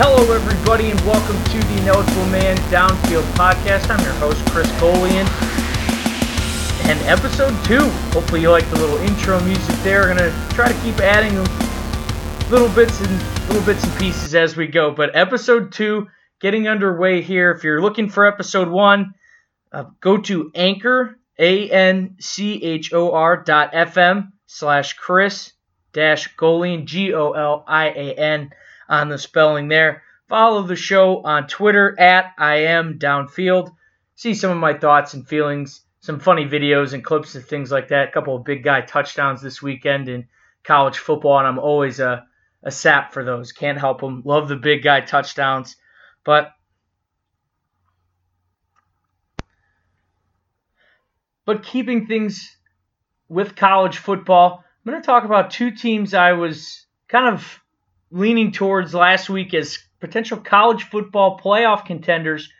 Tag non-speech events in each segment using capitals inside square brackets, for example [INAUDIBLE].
Hello, everybody, and welcome to the Ineligible Man Downfield podcast. I'm your host, Chris Golian, and episode two. Hopefully, you like the little intro music there. We're gonna try to keep adding little bits and little bits and pieces as we go. But episode two, getting underway here. If you're looking for episode one, uh, go to Anchor A N C H O R dot FM slash Chris dash Golian G O L I A N on the spelling there. Follow the show on Twitter at I am downfield. See some of my thoughts and feelings, some funny videos and clips and things like that. A couple of big guy touchdowns this weekend in college football, and I'm always a, a sap for those. Can't help them. Love the big guy touchdowns. But but keeping things with college football, I'm going to talk about two teams I was kind of leaning towards last week as potential college football playoff contenders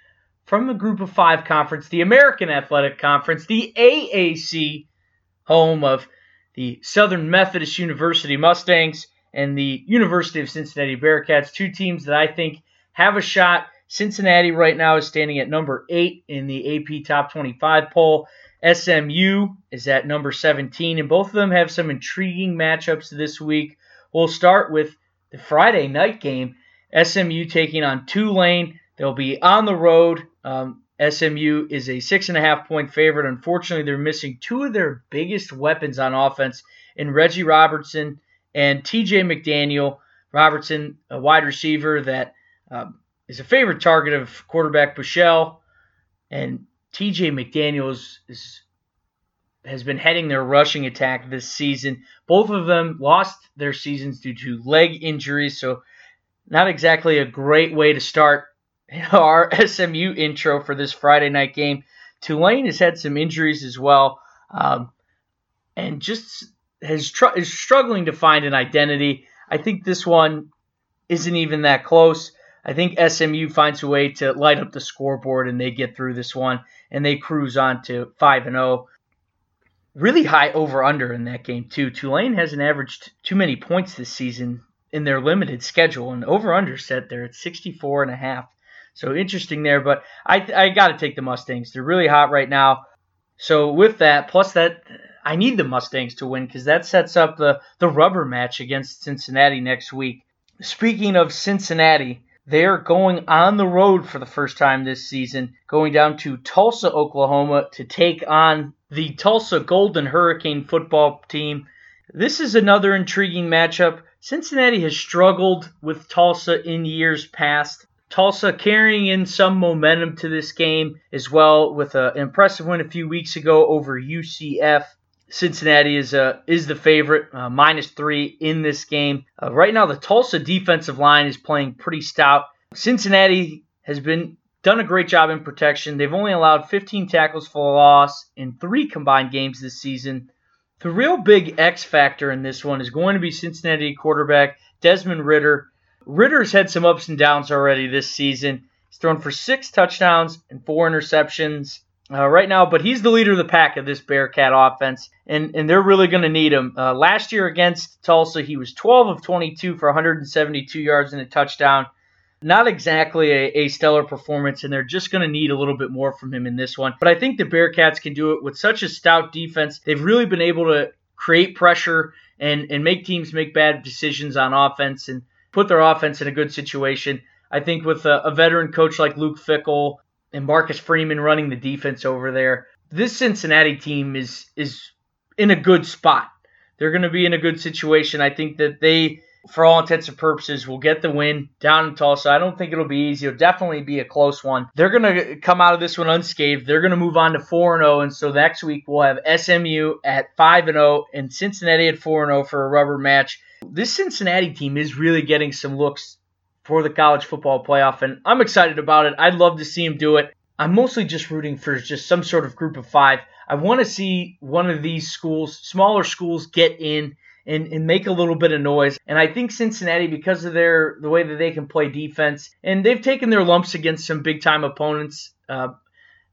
from the Group of Five Conference, the American Athletic Conference, the AAC, home of the Southern Methodist University Mustangs and the University of Cincinnati Bearcats, two teams that I think have a shot. Cincinnati right now is standing at number eight in the AP Top 25 poll. SMU is at number 17, and both of them have some intriguing matchups this week. We'll start with the Friday night game, SMU taking on Tulane. They'll be on the road. Um, SMU is a six and a half point favorite. Unfortunately, they're missing two of their biggest weapons on offense in Reggie Roberson and TJ McDaniel. Roberson, a wide receiver that um, is a favorite target of quarterback Buechele, and TJ McDaniel is, is has been heading their rushing attack this season. Both of them lost their seasons due to leg injuries, so not exactly a great way to start [LAUGHS] our SMU intro for this Friday night game. Tulane has had some injuries as well, um, and just has tr- is struggling to find an identity. I think this one isn't even that close. I think SMU finds a way to light up the scoreboard and they get through this one and they cruise on to 5 and 0 really high over under in that game too. Tulane hasn't averaged too many points this season in their limited schedule, and over under set there at 64 and a half. So interesting there, but I I got to take the Mustangs. They're really hot right now. So with that, plus that I need the Mustangs to win because that sets up the the rubber match against Cincinnati next week. Speaking of Cincinnati, they're going on the road for the first time this season, going down to Tulsa, Oklahoma to take on the Tulsa Golden Hurricane football team. This is another intriguing matchup. Cincinnati has struggled with Tulsa in years past. Tulsa carrying in some momentum to this game as well with an impressive win a few weeks ago over UCF. Cincinnati is uh, is the favorite, uh, minus three in this game. Uh, right now, the Tulsa defensive line is playing pretty stout. Cincinnati has been done a great job in protection. They've only allowed 15 tackles for loss in three combined games this season. The real big X factor in this one is going to be Cincinnati quarterback Desmond Ridder. Ridder's had some ups and downs already this season. He's thrown for six touchdowns and four interceptions uh, right now, but he's the leader of the pack of this Bearcat offense, and, and they're really going to need him. Uh, last year against Tulsa, he was 12 of 22 for 172 yards and a touchdown not exactly a, a stellar performance, and they're just going to need a little bit more from him in this one. But I think the Bearcats can do it with such a stout defense. They've really been able to create pressure and, and make teams make bad decisions on offense and put their offense in a good situation. I think with a, a veteran coach like Luke Fickell and Marcus Freeman running the defense over there, this Cincinnati team is is in a good spot. They're going to be in a good situation. I think that they for all intents and purposes, will get the win down in Tulsa. I don't think it'll be easy. It'll definitely be a close one. They're going to come out of this one unscathed. They're going to move on to 4 0. And so next week we'll have SMU at 5 0 and Cincinnati at 4 0 for a rubber match. This Cincinnati team is really getting some looks for the college football playoff, and I'm excited about it. I'd love to see them do it. I'm mostly just rooting for just some sort of group of five. I want to see one of these schools, smaller schools, get in and, and make a little bit of noise. And I think Cincinnati, because of their the way that they can play defense, and they've taken their lumps against some big time opponents. Uh,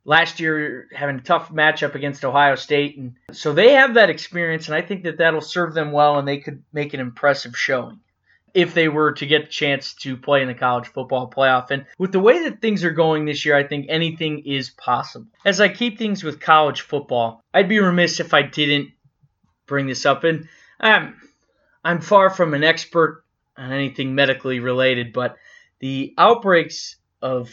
last year, having a tough matchup against Ohio State, and so they have that experience, and I think that that'll serve them well, and they could make an impressive showing. if they were to get the chance to play in the college football playoff. And with the way that things are going this year, I think anything is possible. As I keep things with college football, I'd be remiss if I didn't bring this up. And I'm, I'm far from an expert on anything medically related, but the outbreaks of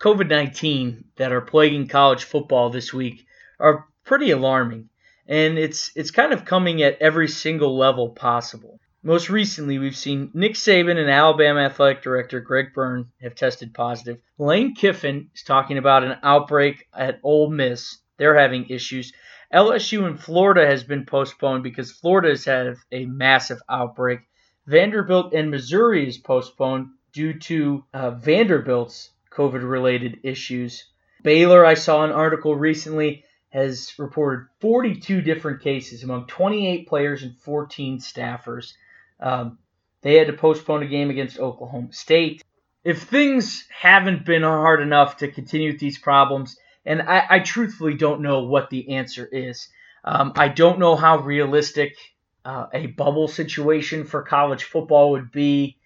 COVID 19 that are plaguing college football this week are pretty alarming. And it's it's kind of coming at every single level possible. Most recently, we've seen Nick Saban and Alabama athletic director Greg Byrne have tested positive. Lane Kiffin is talking about an outbreak at Ole Miss. They're having issues. LSU in Florida has been postponed because Florida has had a massive outbreak. Vanderbilt and Missouri is postponed due to uh, Vanderbilt's COVID related issues. Baylor, I saw an article recently, has reported 42 different cases among 28 players and 14 staffers. Um, they had to postpone a game against Oklahoma State. If things haven't been hard enough to continue with these problems, and I, I truthfully don't know what the answer is. Um, I don't know how realistic uh, a bubble situation for college football would be.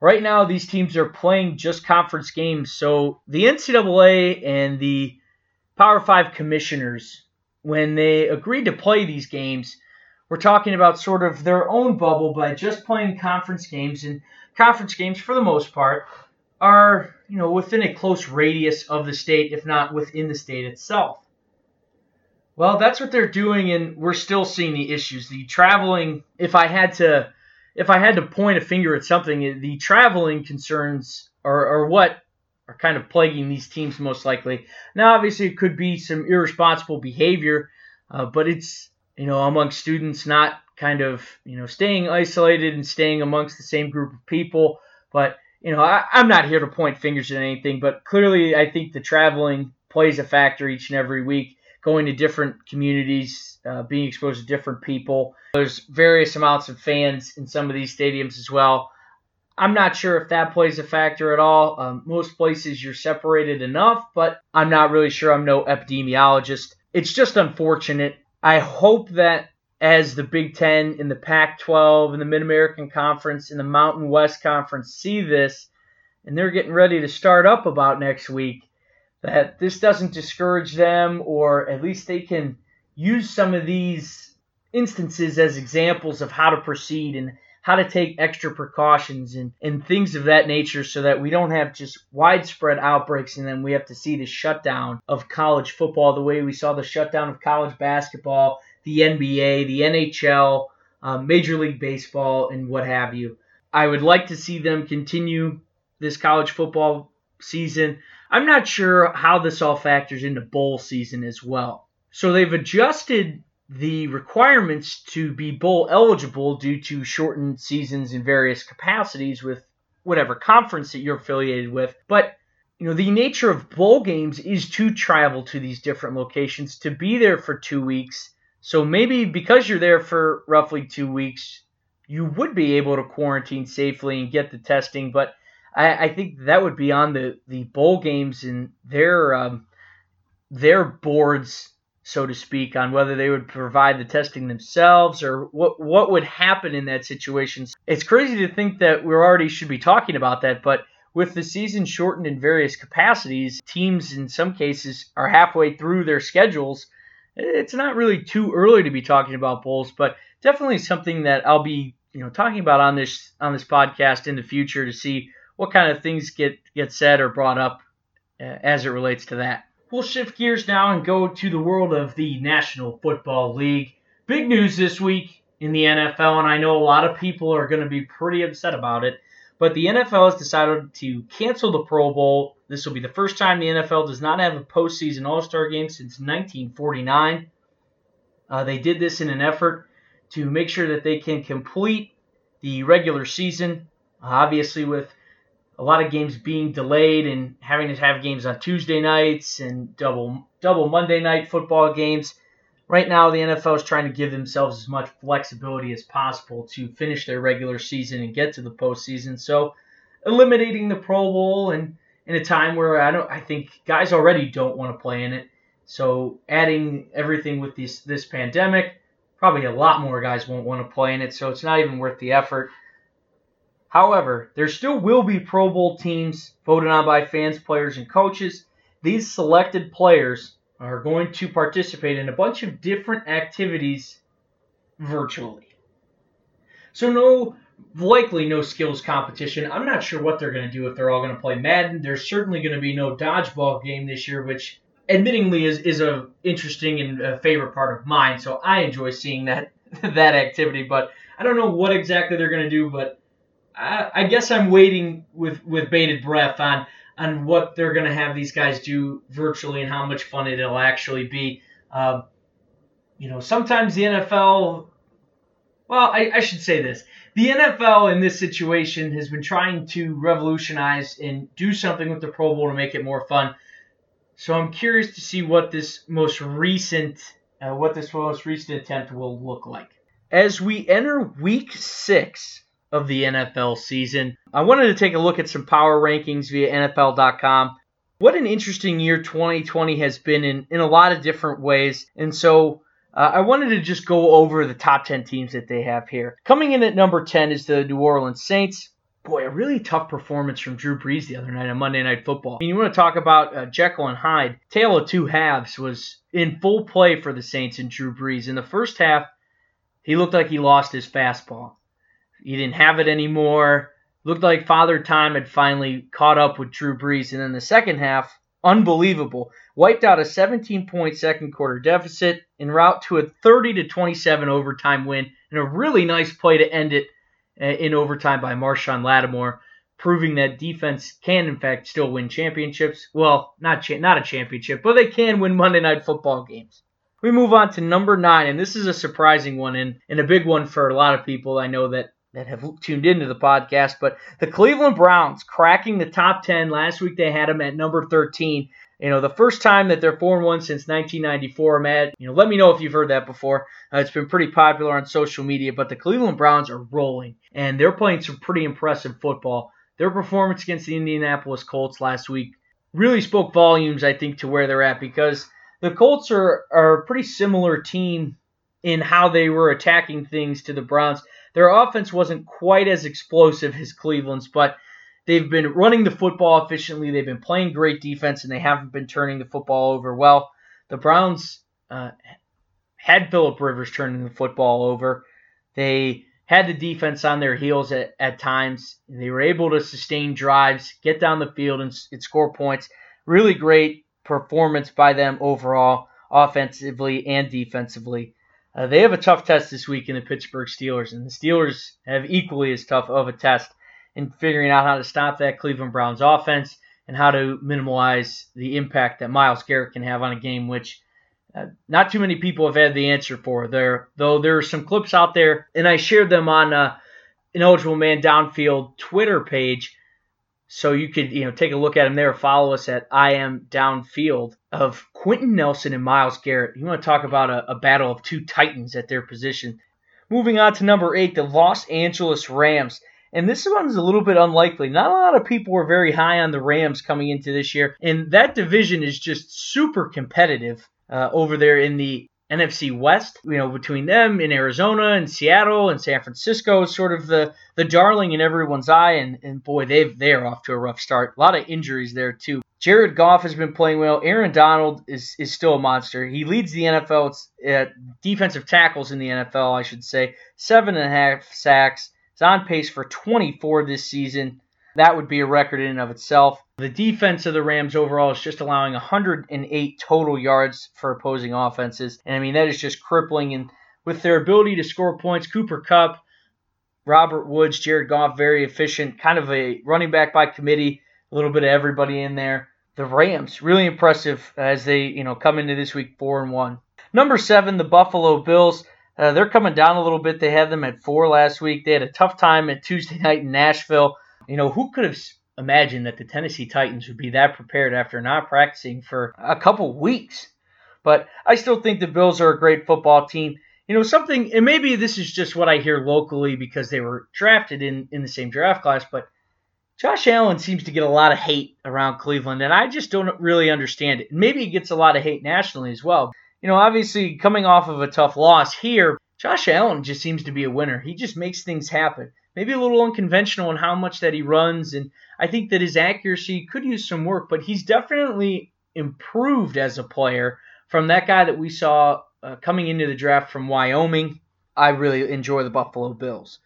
Right now, these teams are playing just conference games, so the NCAA and the Power Five commissioners, when they agreed to play these games, were talking about sort of their own bubble by just playing conference games, and conference games, for the most part, are you know within a close radius of the state, if not within the state itself. Well, that's what they're doing, and we're still seeing the issues. The traveling, if I had to, if I had to point a finger at something, the traveling concerns are, are what are kind of plaguing these teams most likely. Now, obviously, it could be some irresponsible behavior, uh, but it's you know among students not kind of you know staying isolated and staying amongst the same group of people. But you know, I, I'm not here to point fingers at anything, but clearly, I think the traveling plays a factor each and every week going to different communities, uh, being exposed to different people. There's various amounts of fans in some of these stadiums as well. I'm not sure if that plays a factor at all. Um, most places you're separated enough, but I'm not really sure. I'm no epidemiologist. It's just unfortunate. I hope that as the Big Ten and the Pac 12 and the Mid American Conference and the Mountain West Conference see this, and they're getting ready to start up about next week, that this doesn't discourage them, or at least they can use some of these instances as examples of how to proceed and how to take extra precautions and, and things of that nature so that we don't have just widespread outbreaks and then we have to see the shutdown of college football the way we saw the shutdown of college basketball, the NBA, the NHL, um, Major League Baseball, and what have you. I would like to see them continue this college football season. I'm not sure how this all factors into bowl season as well. So they've adjusted the requirements to be bowl eligible due to shortened seasons in various capacities with whatever conference that you're affiliated with. But you know, the nature of bowl games is to travel to these different locations, to be there for two weeks. So maybe because you're there for roughly two weeks, you would be able to quarantine safely and get the testing. But I, I think that would be on the, the bowl games and their um, their boards, so to speak, on whether they would provide the testing themselves or what what would happen in that situation. It's crazy to think that we already should be talking about that, but with the season shortened in various capacities, teams in some cases are halfway through their schedules. It's not really too early to be talking about bowls, but definitely something that I'll be, you know, talking about on this on this podcast in the future to see what kind of things get get said or brought up uh, as it relates to that. We'll shift gears now and go to the world of the National Football League. Big news this week in the NFL, and I know a lot of people are going to be pretty upset about it. But the NFL has decided to cancel the Pro Bowl. This will be the first time the NFL does not have a postseason All Star game since 1949. Uh, they did this in an effort to make sure that they can complete the regular season. Obviously, with a lot of games being delayed and having to have games on Tuesday nights and double double Monday night football games. Right now, the NFL is trying to give themselves as much flexibility as possible to finish their regular season and get to the postseason. So, eliminating the Pro Bowl and in a time where I don't, I think guys already don't want to play in it. So, adding everything with this this pandemic, probably a lot more guys won't want to play in it. So, it's not even worth the effort. However, there still will be Pro Bowl teams voted on by fans, players, and coaches. These selected players are going to participate in a bunch of different activities virtually. So, no, likely no skills competition. I'm not sure what they're going to do if they're all going to play Madden. There's certainly going to be no dodgeball game this year, which admittingly is, is a interesting and a favorite part of mine. So I enjoy seeing that [LAUGHS] that activity, but I don't know what exactly they're going to do. But I, I guess I'm waiting with with bated breath on on what they're going to have these guys do virtually and how much fun it'll actually be. Uh, you know, sometimes the NFL. Well, I, I should say this. The NFL in this situation has been trying to revolutionize and do something with the Pro Bowl to make it more fun. So I'm curious to see what this most recent uh, what this most recent attempt will look like. As we enter week six of the NFL season, I wanted to take a look at some power rankings via NFL.com. What an interesting year 2020 has been in, in a lot of different ways. And so uh, I wanted to just go over the top 10 teams that they have here. Coming in at number 10 is the New Orleans Saints boy, a really tough performance from Drew Brees the other night on Monday Night Football. I mean, you want to talk about uh, Jekyll and Hyde? Tale of two halves was in full play for the Saints and Drew Brees. In the first half, he looked like he lost his fastball. He didn't have it anymore. Looked like Father Time had finally caught up with Drew Brees. And then the second half, unbelievable. Wiped out a 17 point second quarter deficit en route to a 30 to 27 overtime win and a really nice play to end it uh, in overtime by Marshon Lattimore, proving that defense can in fact still win championships. Well, not cha- not a championship, but they can win Monday Night Football games. We move on to number nine, and this is a surprising one and, and a big one for a lot of people I know that that have tuned into the podcast. But the Cleveland Browns cracking the top 10. Last week they had them at number 13. You know, the first time that they're 4 1 since 1994, Matt. You know, let me know if you've heard that before. Uh, it's been pretty popular on social media, but the Cleveland Browns are rolling, and they're playing some pretty impressive football. Their performance against the Indianapolis Colts last week really spoke volumes, I think, to where they're at because the Colts are, are a pretty similar team in how they were attacking things to the Browns. Their offense wasn't quite as explosive as Cleveland's, but They've been running the football efficiently. They've been playing great defense, and they haven't been turning the football over well. The Browns uh, had Philip Rivers turning the football over. They had the defense on their heels at, at times. They were able to sustain drives, get down the field, and, and score points. Really great performance by them overall, offensively and defensively. Uh, they have a tough test this week in the Pittsburgh Steelers, and the Steelers have equally as tough of a test in figuring out how to stop that Cleveland Browns offense and how to minimize the impact that Myles Garrett can have on a game, which uh, not too many people have had the answer for. There, though, there are some clips out there, and I shared them on uh, Ineligible Man Downfield Twitter page, so you could you know take a look at them there. Follow us at I am Downfield of Quenton Nelson and Myles Garrett. You want to talk about a, a battle of two titans at their position. Moving on to number eight, the Los Angeles Rams. And this one's a little bit unlikely. Not a lot of people were very high on the Rams coming into this year. And that division is just super competitive uh, over there in the NFC West, you know, between them in Arizona and Seattle and San Francisco is sort of the, the darling in everyone's eye. And, and boy, they've, they're off to a rough start. A lot of injuries there, too. Jared Goff has been playing well. Aaron Donald is, is still a monster. He leads the NFL at defensive tackles in the NFL, I should say. Seven and a half sacks, He's on pace for 24 this season. That would be a record in and of itself. The defense of the Rams overall is just allowing 108 total yards for opposing offenses. And I mean, that is just crippling. And with their ability to score points, Cooper Kupp, Robert Woods, Jared Goff, very efficient, kind of a running back by committee, a little bit of everybody in there. The Rams, really impressive as they, you know, come into this week 4 and 1. Number 7, the Buffalo Bills. Uh, they're coming down a little bit. They had them at four last week. They had a tough time at Tuesday night in Nashville. You know, who could have imagined that the Tennessee Titans would be that prepared after not practicing for a couple weeks? But I still think the Bills are a great football team. You know, something, and maybe this is just what I hear locally because they were drafted in, in the same draft class, but Josh Allen seems to get a lot of hate around Cleveland, and I just don't really understand it. Maybe he gets a lot of hate nationally as well you know, obviously coming off of a tough loss here, Josh Allen just seems to be a winner. He just makes things happen. Maybe a little unconventional in how much that he runs, and I think that his accuracy could use some work, but he's definitely improved as a player from that guy that we saw uh, coming into the draft from Wyoming. I really enjoy the Buffalo Bills.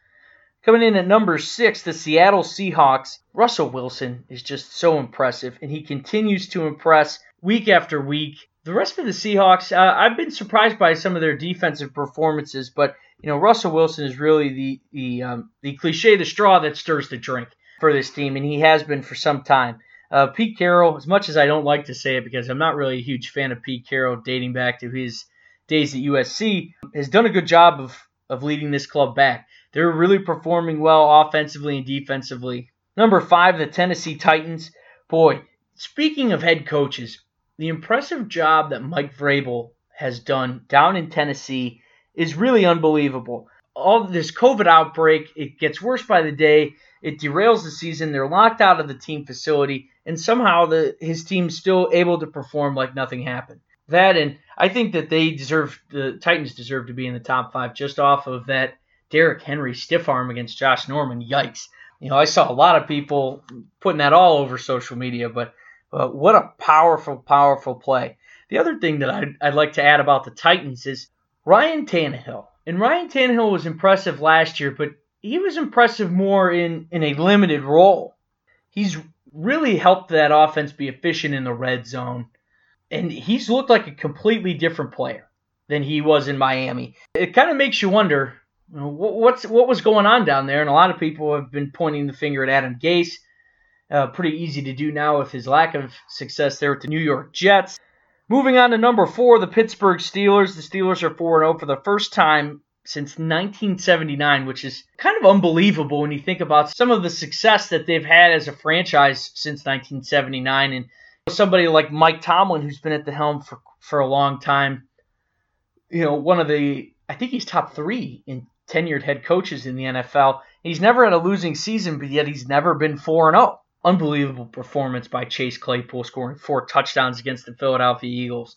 Coming in at number six, the Seattle Seahawks. Russell Wilson is just so impressive, and he continues to impress week after week. The rest of the Seahawks, uh, I've been surprised by some of their defensive performances, but you know Russell Wilson is really the the um, the cliche, the straw that stirs the drink for this team, and he has been for some time. Uh, Pete Carroll, as much as I don't like to say it because I'm not really a huge fan of Pete Carroll, dating back to his days at USC, has done a good job of of leading this club back. They're really performing well offensively and defensively. Number five, the Tennessee Titans. Boy, speaking of head coaches, the impressive job that Mike Vrabel has done down in Tennessee is really unbelievable. All this COVID outbreak, it gets worse by the day. It derails the season. They're locked out of the team facility, and somehow the his team's still able to perform like nothing happened. That and I think that they deserve the Titans deserve to be in the top five just off of that Derrick Henry stiff arm against Josh Norman. Yikes. You know, I saw a lot of people putting that all over social media, but, but what a powerful, powerful play. The other thing that I'd, I'd like to add about the Titans is Ryan Tannehill. And Ryan Tannehill was impressive last year, but he was impressive more in, in a limited role. He's really helped that offense be efficient in the red zone. And he's looked like a completely different player than he was in Miami. It kind of makes you wonder what's what was going on down there, and a lot of people have been pointing the finger at Adam Gase. Uh, pretty easy to do now with his lack of success there with the New York Jets. Moving on to number four, the Pittsburgh Steelers. The Steelers are 4 0 for the first time since 1979, which is kind of unbelievable when you think about some of the success that they've had as a franchise since 1979. And somebody like Mike Tomlin, who's been at the helm for, for a long time, you know, one of the, I think he's top three in tenured head coaches in the NFL. He's never had a losing season, but yet he's never been 4 0. Unbelievable performance by Chase Claypool, scoring four touchdowns against the Philadelphia Eagles.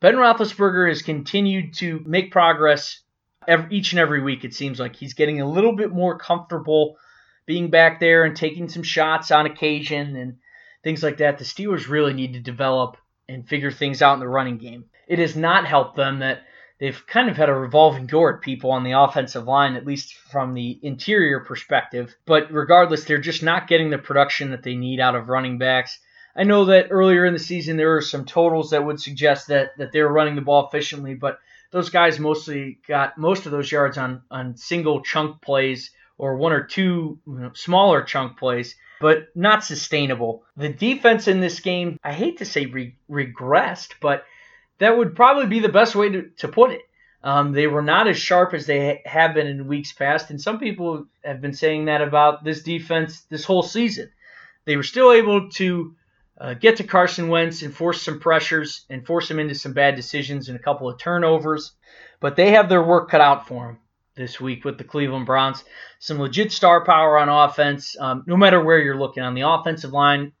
Ben Roethlisberger has continued to make progress every, each and every week. It seems like he's getting a little bit more comfortable being back there and taking some shots on occasion and things like that. The Steelers really need to develop and figure things out in the running game. It has not helped them that they've kind of had a revolving door at people on the offensive line, at least from the interior perspective. But regardless, they're just not getting the production that they need out of running backs. I know that earlier in the season there were some totals that would suggest that that they were running the ball efficiently, but those guys mostly got most of those yards on on single chunk plays or one or two you know, smaller chunk plays, but not sustainable. The defense in this game, I hate to say re- regressed, but that would probably be the best way to, to put it. Um, they were not as sharp as they have been in weeks past, and some people have been saying that about this defense this whole season. They were still able to uh, get to Carson Wentz and force some pressures and force him into some bad decisions and a couple of turnovers, but they have their work cut out for them this week with the Cleveland Browns. Some legit star power on offense, um, no matter where you're looking on the offensive line,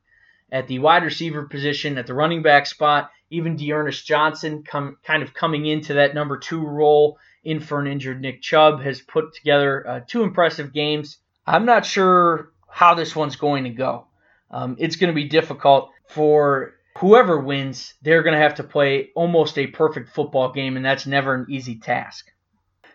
at the wide receiver position, at the running back spot even D'Ernest Johnson, come kind of coming into that number two role in for an injured Nick Chubb, has put together uh, two impressive games. I'm not sure how this one's going to go. Um, it's going to be difficult for whoever wins. They're going to have to play almost a perfect football game, and that's never an easy task.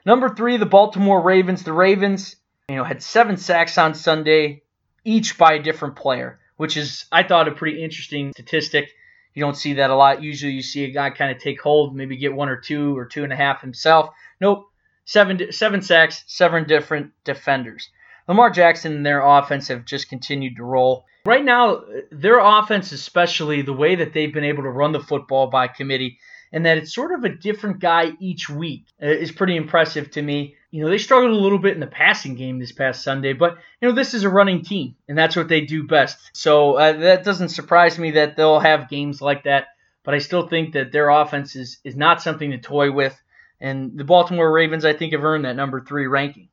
Number three, the Baltimore Ravens. The Ravens, you know, had seven sacks on Sunday, each by a different player, which is I thought a pretty interesting statistic. You don't see that a lot. Usually you see a guy kind of take hold, maybe get one or two or two and a half himself. Nope. Seven, seven sacks, seven different defenders. Lamar Jackson and their offense have just continued to roll. Right now, their offense, especially the way that they've been able to run the football by committee, and that it's sort of a different guy each week, is pretty impressive to me. You know, they struggled a little bit in the passing game this past Sunday, but, you know, this is a running team, and that's what they do best. So uh, that doesn't surprise me that they'll have games like that, but I still think that their offense is, is not something to toy with. And the Baltimore Ravens, I think, have earned that number three ranking.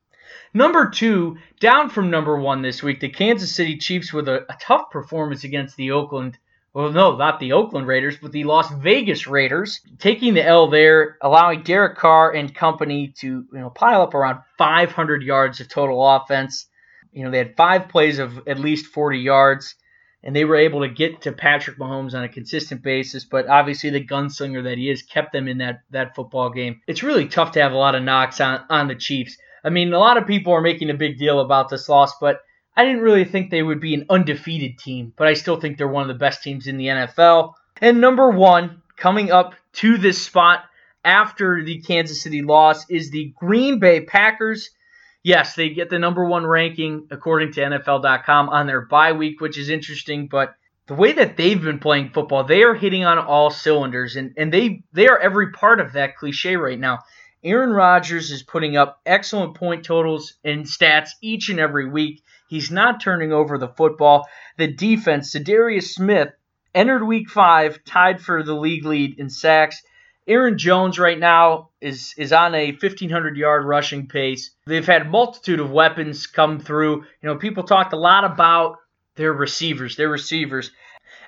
Number two, down from number one this week, the Kansas City Chiefs with a, a tough performance against the Oakland well, no, not the Oakland Raiders, but the Las Vegas Raiders, taking the L there, allowing Derek Carr and company to you know pile up around 500 yards of total offense. You know, they had five plays of at least 40 yards, and they were able to get to Patrick Mahomes on a consistent basis. But obviously, the gunslinger that he is kept them in that, that football game. It's really tough to have a lot of knocks on, on the Chiefs. I mean, a lot of people are making a big deal about this loss, but I didn't really think they would be an undefeated team, but I still think they're one of the best teams in the NFL. And number one, coming up to this spot after the Kansas City loss, is the Green Bay Packers. Yes, they get the number one ranking according to NFL.com on their bye week, which is interesting, but the way that they've been playing football, they are hitting on all cylinders, and, and they they are every part of that cliche right now. Aaron Rodgers is putting up excellent point totals and stats each and every week. He's not turning over the football. The defense, Za'Darius Smith, entered week five, tied for the league lead in sacks. Aaron Jones right now is is on a 1500 yard rushing pace. They've had multitude of weapons come through. You know, people talked a lot about their receivers, their receivers.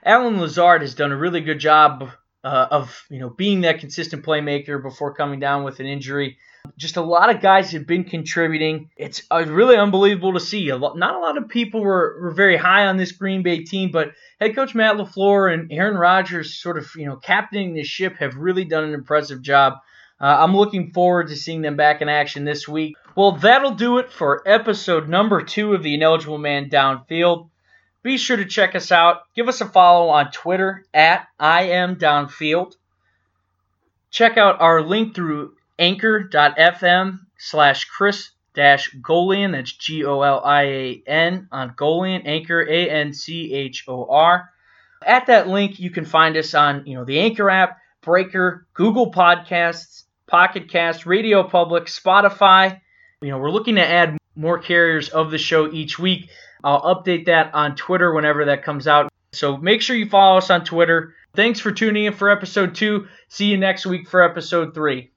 Allen Lazard has done a really good job uh, of you know being that consistent playmaker before coming down with an injury. Just a lot of guys have been contributing. It's uh, really unbelievable to see. A lot, not a lot of people were, were very high on this Green Bay team, but head coach Matt LaFleur and Aaron Rodgers, sort of you know captaining this ship, have really done an impressive job. Uh, I'm looking forward to seeing them back in action this week. Well, that'll do it for episode number two of the Ineligible Man Downfield. Be sure to check us out. Give us a follow on Twitter at I am Downfield. Check out our link through anchor.fm slash Chris dash Golian. That's G O L I A N on Golian, Anchor, A N C H O R. At that link, you can find us on you know the Anchor app, Breaker, Google Podcasts, Pocket Cast, Radio Public, Spotify. You know, we're looking to add more carriers of the show each week. I'll update that on Twitter whenever that comes out. So make sure you follow us on Twitter. Thanks for tuning in for episode two. See you next week for episode three.